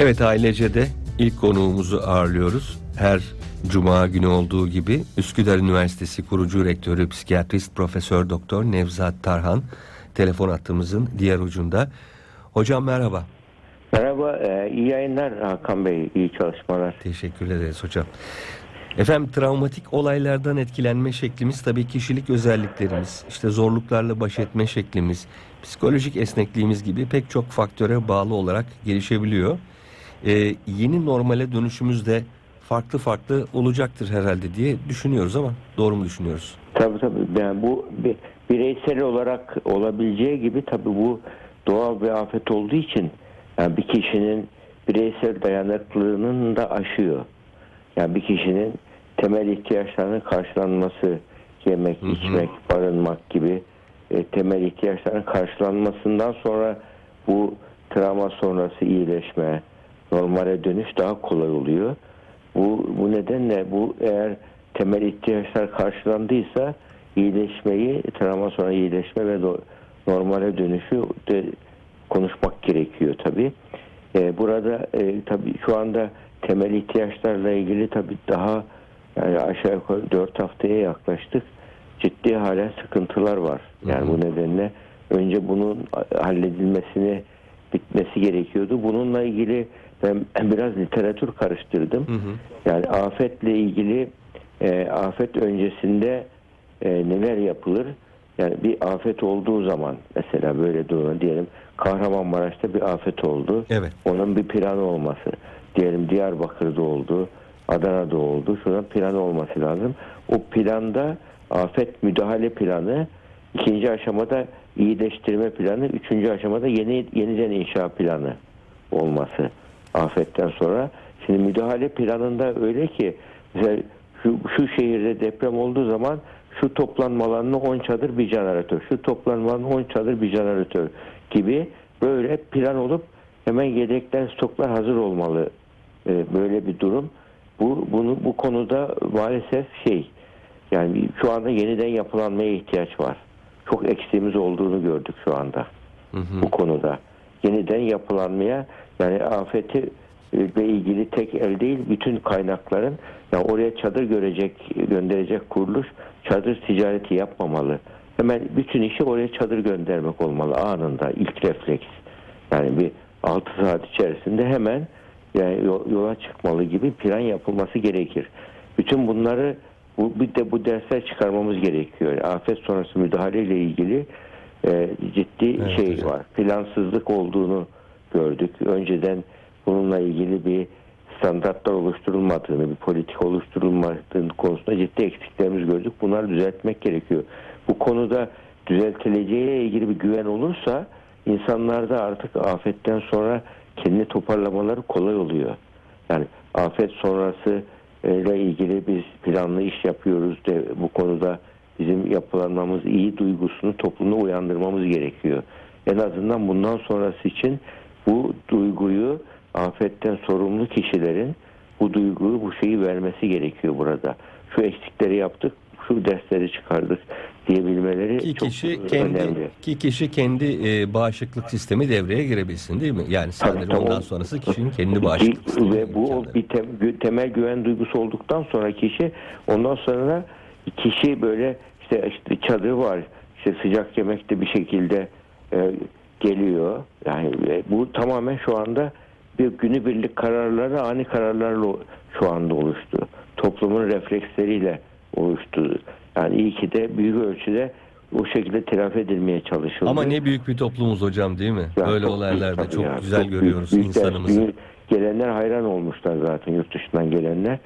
Evet ailece de ilk konuğumuzu ağırlıyoruz. Her cuma günü olduğu gibi Üsküdar Üniversitesi kurucu rektörü psikiyatrist Profesör Doktor Nevzat Tarhan telefon hattımızın diğer ucunda. Hocam merhaba. Merhaba, e, iyi yayınlar Hakan Bey, iyi çalışmalar. Teşekkür ederiz hocam. Efendim travmatik olaylardan etkilenme şeklimiz tabii kişilik özelliklerimiz, işte zorluklarla baş etme şeklimiz, psikolojik esnekliğimiz gibi pek çok faktöre bağlı olarak gelişebiliyor. Ee, yeni normale dönüşümüz de farklı farklı olacaktır herhalde diye düşünüyoruz ama doğru mu düşünüyoruz? Tabii tabii, yani bu bir, bireysel olarak olabileceği gibi tabii bu doğal bir afet olduğu için yani bir kişinin bireysel dayanıklılığının da aşıyor. Yani bir kişinin temel ihtiyaçlarının karşılanması, yemek, Hı hı. içmek, barınmak gibi e, temel ihtiyaçların karşılanmasından sonra bu travma sonrası iyileşme, normale dönüş daha kolay oluyor. Bu, bu nedenle bu eğer temel ihtiyaçlar karşılandıysa iyileşmeyi, travma sonra iyileşme ve do- normale dönüşü de konuşmak gerekiyor tabii. Ee, burada e, tabii şu anda temel ihtiyaçlarla ilgili tabii daha yani aşağı yukarı 4 haftaya yaklaştık. Ciddi hala sıkıntılar var. Yani bu nedenle önce bunun halledilmesini bitmesi gerekiyordu. Bununla ilgili ben biraz literatür karıştırdım. Hı hı. Yani afetle ilgili e, afet öncesinde e, neler yapılır? Yani bir afet olduğu zaman mesela böyle durumda diyelim Kahramanmaraş'ta bir afet oldu. Evet. Onun bir planı olması. Diyelim Diyarbakır'da oldu, Adana'da oldu. Şuradan planı olması lazım. O planda afet müdahale planı, ikinci aşamada iyileştirme planı, üçüncü aşamada yeni yeniden inşa planı olması afetten sonra. Şimdi müdahale planında öyle ki mesela şu, şu şehirde deprem olduğu zaman şu toplanma alanına 10 çadır bir jeneratör, şu toplanma alanına 10 çadır bir jeneratör gibi böyle plan olup hemen yedekten stoklar hazır olmalı. Ee, böyle bir durum. Bu bunu bu konuda maalesef şey yani şu anda yeniden yapılanmaya ihtiyaç var. Çok eksiğimiz olduğunu gördük şu anda Hı hı. bu konuda. Yeniden yapılanmaya yani afeti ile ilgili tek el değil bütün kaynakların yani oraya çadır görecek gönderecek kuruluş çadır ticareti yapmamalı. Hemen bütün işi oraya çadır göndermek olmalı anında ilk refleks. Yani bir 6 saat içerisinde hemen yani yo- yola çıkmalı gibi plan yapılması gerekir. Bütün bunları bu bir de bu dersler çıkarmamız gerekiyor. Afet sonrası müdahale ile ilgili e, ciddi Evet şey hocam. var. Plansızlık olduğunu gördük. Önceden bununla ilgili bir standartlar oluşturulmadığını, bir politika oluşturulmadığını konusunda ciddi eksiklerimizi gördük. Bunları düzeltmek gerekiyor. Bu konuda düzeltileceğiyle ilgili bir güven olursa insanlarda artık afetten sonra kendini toparlamaları kolay oluyor. Yani afet sonrası e, ile ilgili biz planlı iş yapıyoruz de bu konuda bizim yapılanmamız iyi duygusunu toplumda uyandırmamız gerekiyor. En azından bundan sonrası için bu duyguyu afetten sorumlu kişilerin bu duyguyu bu şeyi vermesi gerekiyor burada. Şu eksikleri yaptık, şu dersleri çıkardık diyebilmeleri Ki çok kişi kendi önemli. ki kişi kendi e, bağışıklık sistemi devreye girebilsin değil mi? Yani sadece tabii. ondan sonrası kişinin kendi bağışıklık sistemi. ve bu imkanları. bir tem- temel güven duygusu olduktan sonra kişi ondan sonra kişi böyle işte işte çadır var işte sıcak yemekte bir şekilde e, geliyor yani bu tamamen şu anda bir günübirlik kararları ani kararlarla şu anda oluştu toplumun refleksleriyle oluştu yani iyi ki de büyük ölçüde o şekilde telafi edilmeye çalışıldı. Ama ne büyük bir toplumuz hocam değil mi? Ya Böyle olaylarda büyük çok ya, güzel çok görüyoruz büyük, büyük insanımızı. ders. Gelenler hayran olmuşlar zaten yurt dışından gelenler.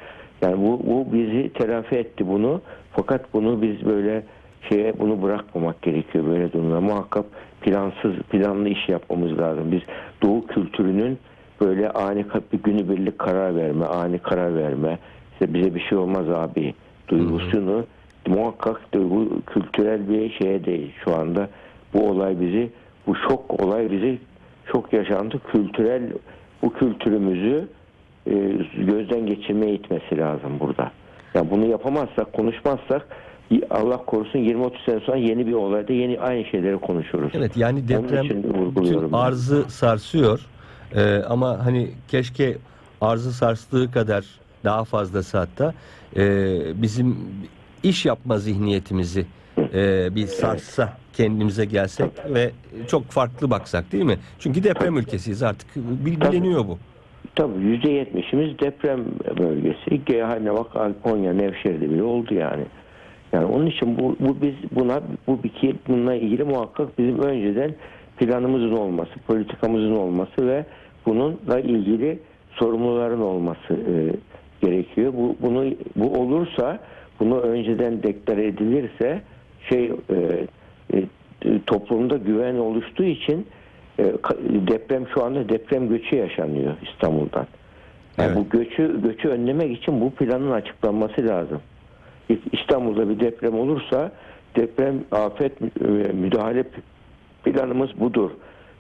Yani bu, bu bizi telafi etti bunu. Fakat bunu biz böyle şeye bunu bırakmamak gerekiyor böyle durumda. Muhakkak plansız planlı iş yapmamız lazım. Biz doğu kültürünün böyle ani bir günübirlik karar verme, ani karar verme, işte bize bir şey olmaz abi duygusunu muhakkak da bu kültürel bir şeye değil şu anda. Bu olay bizi, bu şok olay bizi çok yaşandı. Kültürel bu kültürümüzü e, gözden geçirmeye itmesi lazım burada. Ya bunu yapamazsak, konuşmazsak Allah korusun 20-30 sene sonra yeni bir olayda yeni aynı şeyleri konuşuruz. Evet yani deprem bütün vurguluyorum ben. arzı sarsıyor. E, ama hani keşke arzı sarstığı kadar daha fazlası hatta e, bizim iş yapma zihniyetimizi e, bir sarssa kendimize gelsek ve çok farklı baksak değil mi? Çünkü deprem ülkesiyiz artık bil- biliniyor bu. Tabii yüzde yetmişimiz deprem bölgesi. Ge- bak Konya, Nevşehir'de bile oldu yani. Yani onun için bu, bu biz buna bu bir bununla ilgili muhakkak bizim önceden planımızın olması, politikamızın olması ve bununla ilgili sorumluların olması e, gerekiyor. Bu bunu bu olursa bunu önceden deklare edilirse şey e, e, toplumda güven oluştuğu için e, deprem şu anda deprem göçü yaşanıyor İstanbul'dan. Yani Evet. Bu göçü göçü önlemek için bu planın açıklanması lazım. İstanbul'da bir deprem olursa deprem afet e, müdahale planımız budur.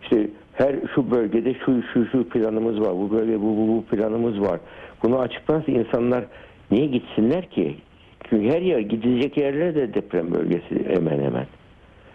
İşte her şu bölgede şu şu şu planımız var. Bu bölge bu bu, bu planımız var. Bunu açıklarsa insanlar niye gitsinler ki? Çünkü her yer gidilecek yerler de deprem bölgesi hemen hemen.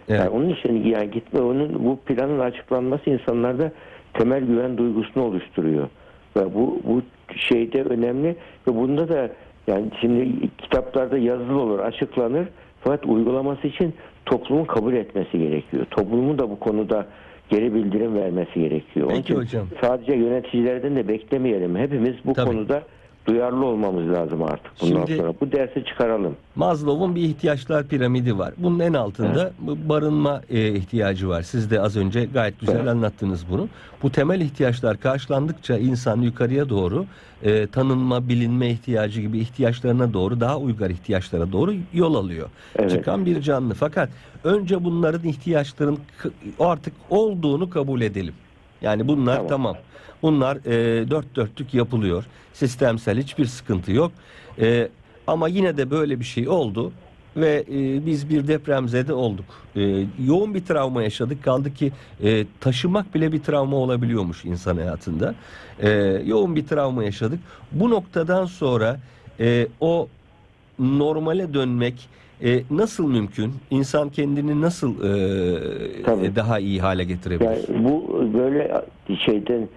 Evet. Yani onun için yani gitme onun bu planın açıklanması insanlarda temel güven duygusunu oluşturuyor. Ve bu bu şeyde önemli ve bunda da yani şimdi kitaplarda yazılı olur, açıklanır. Fakat uygulaması için toplumun kabul etmesi gerekiyor. Toplumun da bu konuda geri bildirim vermesi gerekiyor. Onun Peki için hocam. Sadece yöneticilerden de beklemeyelim. Hepimiz bu Tabii. konuda duyarlı olmamız lazım artık bundan Şimdi- sonra. Bu dersi çıkaralım. Maslow'un bir ihtiyaçlar piramidi var. Bunun en altında bu barınma e, ihtiyacı var. Siz de az önce gayet güzel Evet. anlattınız bunu. Bu temel ihtiyaçlar karşılandıkça insan yukarıya doğru e, tanınma, bilinme ihtiyacı gibi ihtiyaçlarına doğru daha uygar ihtiyaçlara doğru yol alıyor. Evet. Çıkan bir canlı. Fakat önce bunların ihtiyaçların artık olduğunu kabul edelim. Yani bunlar tamam. Tamam. Bunlar e, dört dörtlük yapılıyor. Sistemsel hiçbir sıkıntı yok. E, ama yine de böyle bir şey oldu ve e, biz bir depremzede olduk. E, yoğun bir travma yaşadık. Kaldı ki e, taşımak bile bir travma olabiliyormuş insan hayatında. E, yoğun bir travma yaşadık. Bu noktadan sonra e, o normale dönmek e, nasıl mümkün? İnsan kendini nasıl e, Tabii. daha iyi hale getirebilir? Yani bu böyle şeyden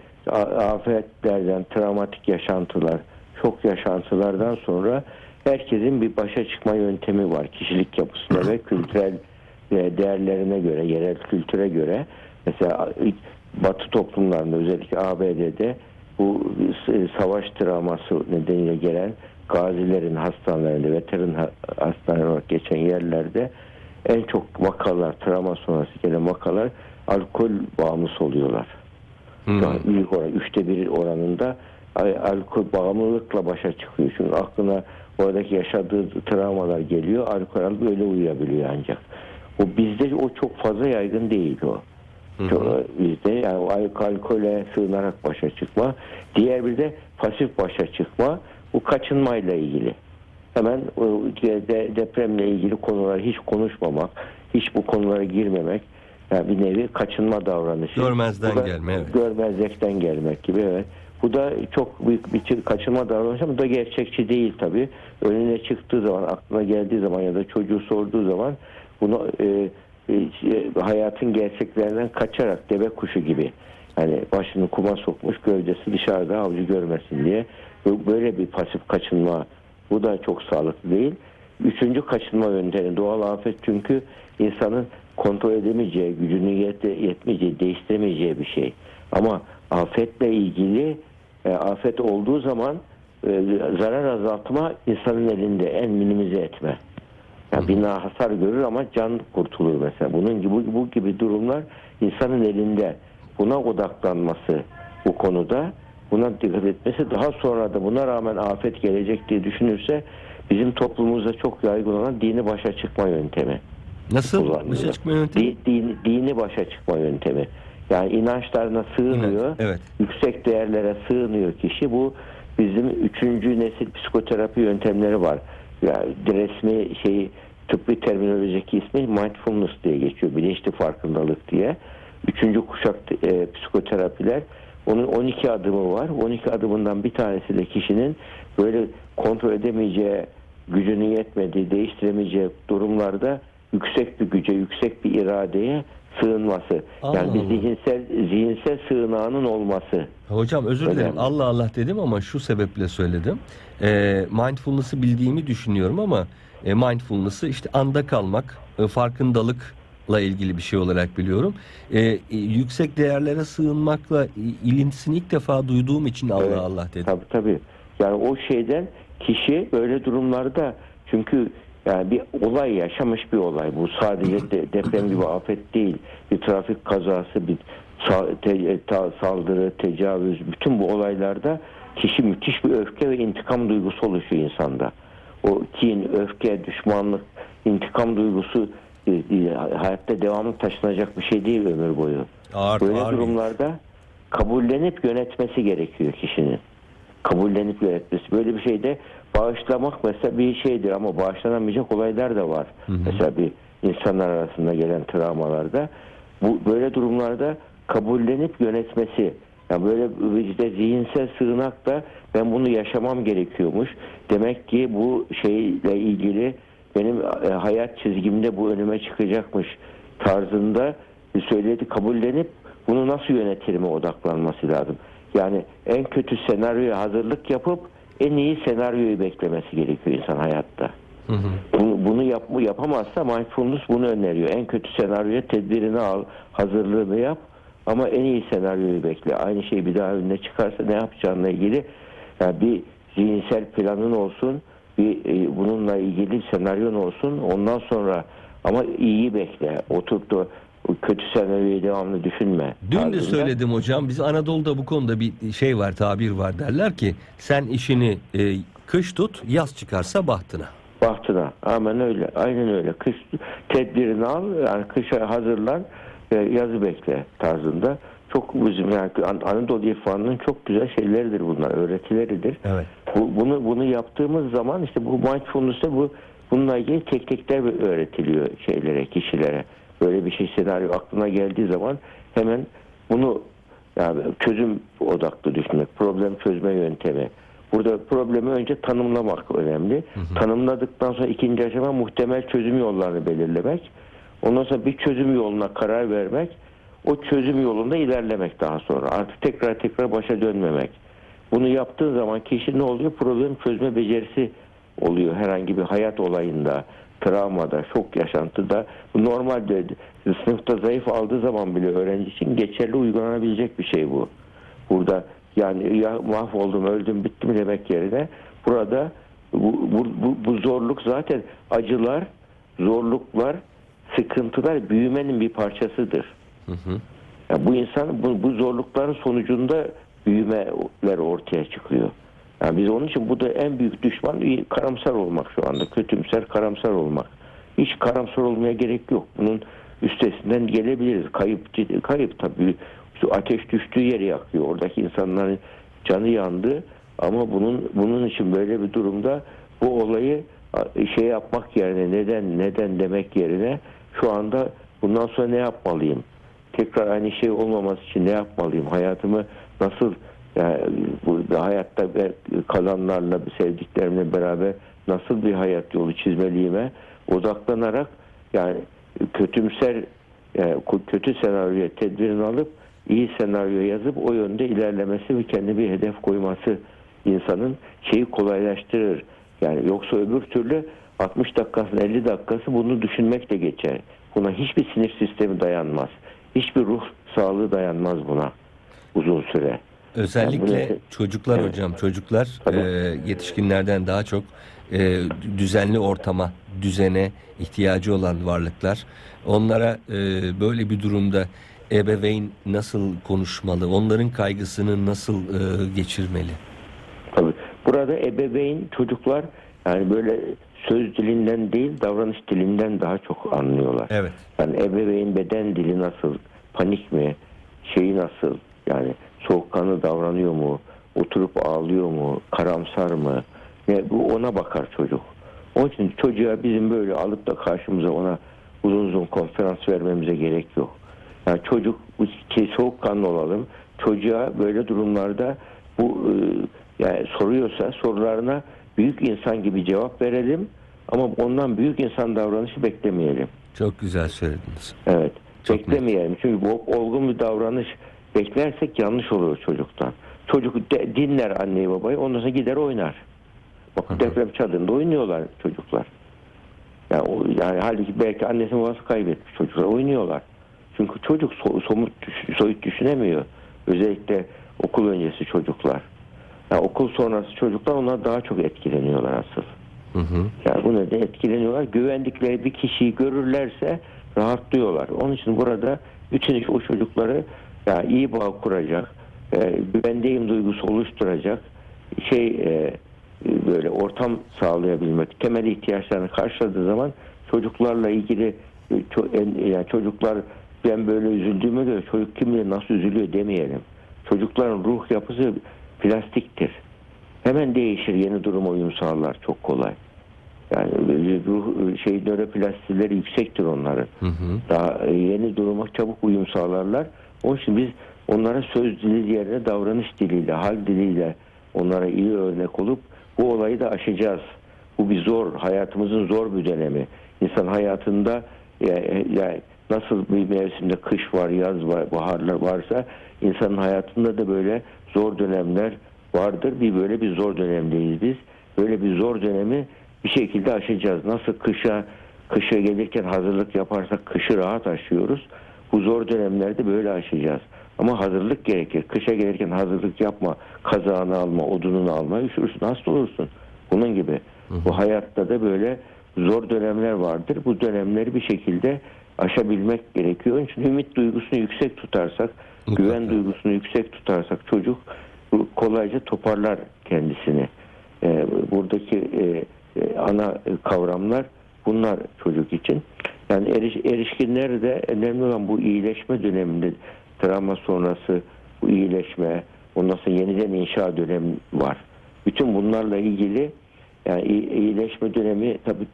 afetlerden, travmatik yaşantılar, şok yaşantılardan sonra herkesin bir başa çıkma yöntemi var. Kişilik yapısına ve kültürel e, değerlerine göre, yerel kültüre göre. Mesela Batı toplumlarında özellikle ABD'de bu s- savaş travması nedeniyle gelen gazilerin hastanelerinde, veteran ha- hastaneleri olarak geçen yerlerde en çok vakalar, travma sonrası gelen vakalar alkol bağımlısı oluyorlar. Hmm. An büyük oran, üçte bir oranında al- alkol bağımlılıkla başa çıkıyor. Çünkü aklına oradaki yaşadığı travmalar geliyor. Alkol alıp öyle uyuyabiliyor ancak. O bizde o çok fazla yaygın değil o. Çok, bizde yani alkole sığınarak başa çıkma. Diğer bir de pasif başa çıkma. Bu kaçınmayla ilgili. Hemen o de- depremle ilgili konuları hiç konuşmamak, hiç bu konulara girmemek. Yani bir nevi kaçınma davranışı. Görmezden da gelme, evet. Görmezlikten gelmek gibi evet. Bu da çok büyük bir çı- kaçınma davranışı ama bu da gerçekçi değil tabii. Önüne çıktığı zaman, aklına geldiği zaman ya da çocuğu sorduğu zaman bunu e, e, şey, hayatın gerçeklerinden kaçarak deve kuşu gibi hani başını kuma sokmuş gövdesi dışarıda avcı görmesin diye böyle bir pasif kaçınma bu da çok sağlıklı değil. Üçüncü kaçınma yöntemi doğal afet çünkü insanın kontrol edemeyeceği, gücünün yet- yetmeyeceği, değiştiremeyeceği bir şey. Ama afetle ilgili e, afet olduğu zaman e, zarar azaltma insanın elinde en minimize etme. Yani bina hasar görür ama can kurtulur mesela. Bunun gibi bu gibi durumlar insanın elinde. Buna odaklanması bu konuda buna dikkat etmesi daha sonra da buna rağmen afet gelecek diye düşünürse bizim toplumumuzda çok yaygın olan dini başa çıkma yöntemi. Nasıl? Başa çıkma yöntemi? Di- din- dini başa çıkma yöntemi. Yani inançlarına sığınıyor. İnanç, evet. Yüksek değerlere sığınıyor kişi. Bu bizim üçüncü nesil psikoterapi yöntemleri var. Yani resmi şey tıbbi terminolojik ismi mindfulness diye geçiyor. Bilinçli farkındalık diye. Üçüncü kuşak e, psikoterapiler onun 12 adımı var. 12 adımından bir tanesi de kişinin böyle kontrol edemeyeceği, gücünün yetmediği, değiştiremeyeceği durumlarda yüksek bir güce, yüksek bir iradeye sığınması. Allah yani bir zihinsel zihinsel sığınağının olması. Hocam özür dilerim. Önemli. Allah Allah dedim ama şu sebeple söyledim. E, mindfulness'ı bildiğimi düşünüyorum ama e, mindfulness'ı işte anda kalmak, e, farkındalıkla ilgili bir şey olarak biliyorum. E, e, yüksek değerlere sığınmakla ilintisini ilk defa duyduğum için Allah Evet. Allah dedim. Tabii tabii. Yani o şeyden kişi böyle durumlarda çünkü yani bir olay yaşamış bir olay. Bu sadece de, deprem gibi afet değil. Bir trafik kazası, bir te- ta- saldırı, tecavüz bütün bu olaylarda kişi müthiş bir öfke ve intikam duygusu oluşuyor insanda. O kin, öfke, düşmanlık, intikam duygusu e, e, hayatta devamlı taşınacak bir şey değil ömür boyu. Ağır, Böyle ağır durumlarda kabullenip yönetmesi gerekiyor kişinin. Kabullenip yönetmesi. Böyle bir şeyde bağışlamak mesela bir şeydir ama bağışlanamayacak olaylar da var. Mesela bir insanlar arasında gelen travmalarda bu böyle durumlarda kabullenip yönetmesi yani böyle işte zihinsel sığınak da ben bunu yaşamam gerekiyormuş. Demek ki bu şeyle ilgili benim e, hayat çizgimde bu önüme çıkacakmış tarzında söyledi kabullenip bunu nasıl yönetirime odaklanması lazım. Yani en kötü senaryoya hazırlık yapıp en iyi senaryoyu beklemesi gerekiyor insan hayatta. Hı hı. Bunu, bunu yap, yapamazsa mindfulness bunu öneriyor. En kötü senaryoya tedbirini al, hazırlığını yap ama en iyi senaryoyu bekle. Aynı şey bir daha önüne çıkarsa ne yapacağınla ilgili yani bir zihinsel planın olsun, bir e, bununla ilgili senaryon olsun. Ondan sonra ama iyi bekle. Oturup da kötü senaryoyu devamlı düşünme. Dün de tarzında. söyledim hocam. Biz Anadolu'da bu konuda bir şey var, tabir var derler ki sen işini e, kış tut, yaz çıkarsa bahtına. Bahtına. Amen öyle. Aynen öyle. Kış tedbirini al. Yani kışa hazırlan. e, Yazı bekle tarzında. Çok bizim yani An- Anadolu irfanının çok güzel şeyleridir bunlar. Öğretileridir. Evet. Bu, bunu bunu yaptığımız zaman işte bu mindfulness'ta bu bununla ilgili teknikler öğretiliyor şeylere, kişilere. Böyle bir şey senaryo aklına geldiği zaman hemen bunu yani çözüm odaklı düşünmek, problem çözme yöntemi. Burada problemi önce tanımlamak önemli. Tanımladıktan sonra ikinci aşama muhtemel çözüm yollarını belirlemek. Ondan sonra bir çözüm yoluna karar vermek. O çözüm yolunda ilerlemek daha sonra. Artık tekrar tekrar başa dönmemek. Bunu yaptığın zaman kişi ne oluyor? Problem çözme becerisi oluyor herhangi bir hayat olayında, travmada, şok yaşantıda. Bu normalde sınıfta zayıf aldığı zaman bile öğrenci için geçerli uygulanabilecek bir şey bu. Burada yani ya mahvoldum, öldüm, bittim demek yerine burada bu, bu, bu, bu zorluk zaten acılar, zorluklar, sıkıntılar büyümenin bir parçasıdır. Hı hı. Ya bu insan bu, bu zorlukların sonucunda büyümeler ortaya çıkıyor. Yani biz onun için bu da en büyük düşman karamsar olmak şu anda. Kötümser karamsar olmak. Hiç karamsar olmaya gerek yok. Bunun üstesinden gelebiliriz. Kayıp kayıp tabii. Şu ateş düştüğü yeri yakıyor. Oradaki insanların canı yandı. Ama bunun bunun için böyle bir durumda bu olayı şey yapmak yerine neden neden demek yerine şu anda bundan sonra ne yapmalıyım? Tekrar aynı şey olmaması için ne yapmalıyım? Hayatımı nasıl yani bu hayatta kalanlarla sevdiklerimle beraber nasıl bir hayat yolu çizmeliyime odaklanarak yani kötümser yani kötü senaryoya tedbirini alıp iyi senaryo yazıp o yönde ilerlemesi ve kendi bir hedef koyması insanın şeyi kolaylaştırır. Yani yoksa öbür türlü 60 dakikası 50 dakikası bunu düşünmekle geçer. Buna hiçbir sinir sistemi dayanmaz. Hiçbir ruh sağlığı dayanmaz buna uzun süre. Özellikle Yani bu çocuklar Evet. hocam, çocuklar Tabii. e, yetişkinlerden daha çok e, düzenli ortama, düzene ihtiyacı olan varlıklar. Onlara e, böyle bir durumda ebeveyn nasıl konuşmalı, onların kaygısını nasıl e, geçirmeli? Tabii. Burada ebeveyn çocuklar yani böyle söz dilinden değil davranış dilinden daha çok anlıyorlar. Evet. Yani ebeveyn beden dili nasıl, panik mi, şeyi nasıl, yani soğukkanlı davranıyor mu, oturup ağlıyor mu, karamsar mı, ne, bu ona bakar çocuk. Onun için çocuğa bizim böyle alıp da karşımıza ona uzun uzun konferans vermemize gerek yok. Yani çocuk soğukkanlı olalım. Çocuğa böyle durumlarda bu e, yani soruyorsa sorularına büyük insan gibi cevap verelim ama ondan büyük insan davranışı beklemeyelim. Çok güzel söylediniz. Evet. Çok Beklemeyelim. Çünkü bu olgun bir davranış beklersek yanlış olur çocuktan. Çocuk de- dinler anneyi babayı ondan sonra gider oynar. Bak deprem çadırında oynuyorlar çocuklar. Yani, o, yani halbuki belki annesini babası kaybetmiş çocuklar oynuyorlar. Çünkü çocuk so- somut düş- soyut düşünemiyor. Özellikle okul öncesi çocuklar. Yani okul sonrası çocuklar onlar daha çok etkileniyorlar asıl. Hı hı. Yani bu neden etkileniyorlar? Güvendikleri bir kişiyi görürlerse rahatlıyorlar. Onun için burada bütün iş o çocukları yani iyi bağ kuracak, e, güvendeyim duygusu oluşturacak şey e, böyle ortam sağlayabilmek, temel ihtiyaçlarını karşıladığı zaman çocuklarla ilgili e, en- yani çocuklar ben böyle üzüldüğüme göre çocuk kim bilir nasıl üzülüyor demeyelim. Çocukların ruh yapısı plastiktir. Hemen değişir yeni duruma uyum sağlar çok kolay. Yani böyle ruh şey nöroplastileri yüksektir onların. Hı hı. Daha e, yeni duruma çabuk uyum sağlarlar. Onun için biz onlara söz dili yerine davranış diliyle, hal diliyle onlara iyi örnek olup bu olayı da aşacağız. Bu bir zor, hayatımızın zor bir dönemi. İnsan hayatında yani, yani nasıl bir mevsimde kış var, yaz var, baharlar varsa insanın hayatında da böyle zor dönemler vardır. Bir böyle bir zor dönemdeyiz biz. Böyle bir zor dönemi bir şekilde aşacağız. Nasıl kışa kışa gelirken hazırlık yaparsak kışı rahat aşıyoruz. Bu zor dönemlerde böyle aşacağız. Ama hazırlık gerekir. Kışa gelirken hazırlık yapma, kazağını alma, odununu alma, üşürsün, hasta olursun. Bunun gibi. Bu hayatta da böyle zor dönemler vardır. Bu dönemleri bir şekilde aşabilmek gerekiyor. Onun için ümit duygusunu yüksek tutarsak, Mutlaka. güven duygusunu yüksek tutarsak çocuk kolayca toparlar kendisini. Ee, buradaki e, e, ana kavramlar bunlar çocuk için. Yani eriş, erişkinlerde önemli olan bu iyileşme döneminde travma sonrası bu iyileşme, ondan sonra yeniden inşa dönemi var. Bütün bunlarla ilgili yani iyi- iyileşme dönemi tabii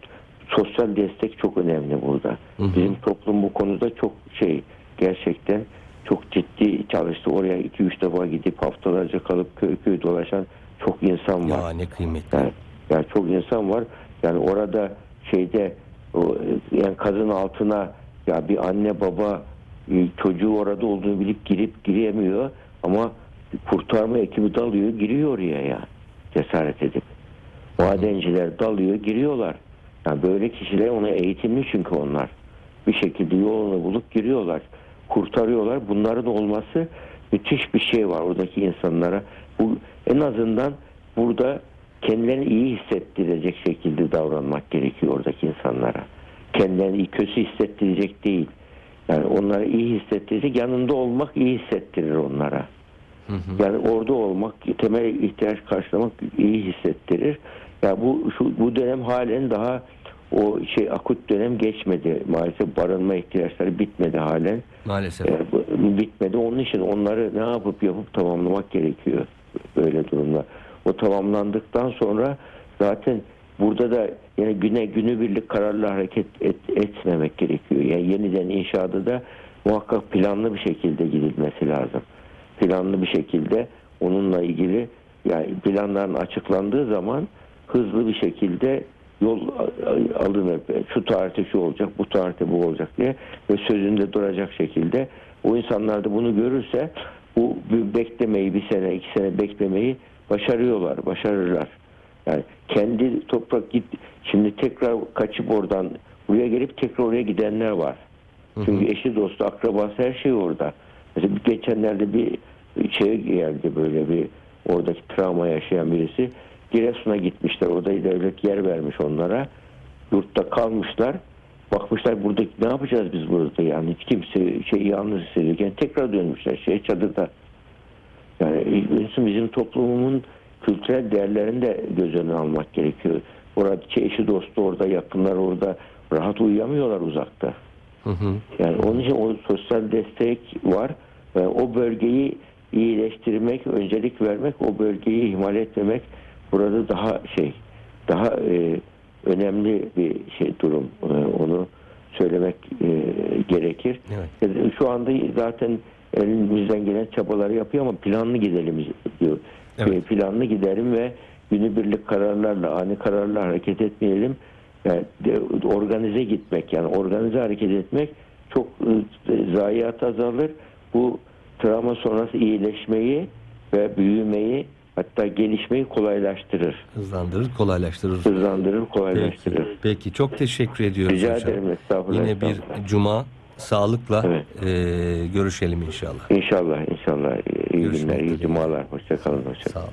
sosyal destek çok önemli burada. Hı hı. Bizim toplum bu konuda çok şey gerçekten çok ciddi çalıştı. Oraya 2-3 defa gidip haftalarca kalıp köy köy dolaşan çok insan var. Ya ne kıymetli. Yani, yani çok insan var. Yani orada şeyde o, yani kazın altına ya bir anne baba e, çocuğu orada olduğunu bilip girip giremiyor ama kurtarma ekibi dalıyor giriyor oraya ya cesaret edip. Madenciler dalıyor giriyorlar. Yani böyle kişiler ona eğitimli çünkü onlar. Bir şekilde yolunu bulup giriyorlar. Kurtarıyorlar. Bunların olması müthiş bir şey var oradaki insanlara. Bu en azından burada kendilerini iyi hissettirecek şekilde davranmak gerekiyor oradaki insanlara. Kendilerini iyi, kötü hissettirecek değil. Yani onlara iyi hissettirecek, yanında olmak iyi hissettirir onlara. Hı hı. Yani orada olmak, temel ihtiyaç karşılamak iyi hissettirir. Ya bu şu bu dönem halen daha o şey akut dönem geçmedi. Maalesef barınma ihtiyaçları bitmedi halen. Maalesef. Bu- bitmedi. Onun için onları ne yapıp yapıp tamamlamak gerekiyor böyle durumlar. O tamamlandıktan sonra zaten burada da yine güne günübirlik kararla hareket et- etmemek gerekiyor. Yani yeniden inşaada da muhakkak planlı bir şekilde gidilmesi lazım. Planlı bir şekilde onunla ilgili yani planların açıklandığı zaman hızlı bir şekilde yol a- alınır. Şu tarihte şu olacak, bu tarihte bu olacak diye ve sözünde duracak şekilde o insanlar da bunu görürse bu beklemeyi bir sene iki sene beklemeyi başarıyorlar, başarırlar. Yani kendi toprak git şimdi tekrar kaçıp oradan buraya gelip tekrar oraya gidenler var. Çünkü eşi dostu akrabası her şey orada. Mesela geçenlerde bir şeye geldi böyle bir oradaki travma yaşayan birisi. Giresun'a gitmişler. Orada devlet yer vermiş onlara. Yurtta kalmışlar. Bakmışlar burada ne yapacağız biz burada yani hiç kimse şey yalnız hissediyorken tekrar dönmüşler şey çadırda. Yani bizim- bizim toplumun kültürel değerlerini de göz önüne almak gerekiyor. Orada eşi dostu orada yakınlar orada rahat uyuyamıyorlar uzakta. Hı hı. Yani onun için o sosyal destek var. Ve o bölgeyi iyileştirmek, öncelik vermek, o bölgeyi ihmal etmemek burada daha şey, daha e, önemli bir şey durum. E, onu söylemek e, gerekir. Evet. E, Şu anda zaten elimizden gelen çabaları yapıyor ama planlı gidelim diyor. Evet. E, Planlı gidelim ve günübirlik kararlarla, ani kararlarla hareket etmeyelim. Yani de- organize gitmek yani organize hareket etmek çok e, zayiat azalır. Bu travma sonrası iyileşmeyi ve büyümeyi hatta gelişmeyi kolaylaştırır. Hızlandırır, kolaylaştırır. Hızlandırır, Peki, kolaylaştırır. peki çok teşekkür ediyoruz Rica hocam. ederim estağfurullah. Yine bir cuma sağlıkla Evet. e, görüşelim inşallah. İnşallah inşallah iyi Görüşmek günler, iyi cumalar. Hoşçakalın. Hoşça Sağ olun.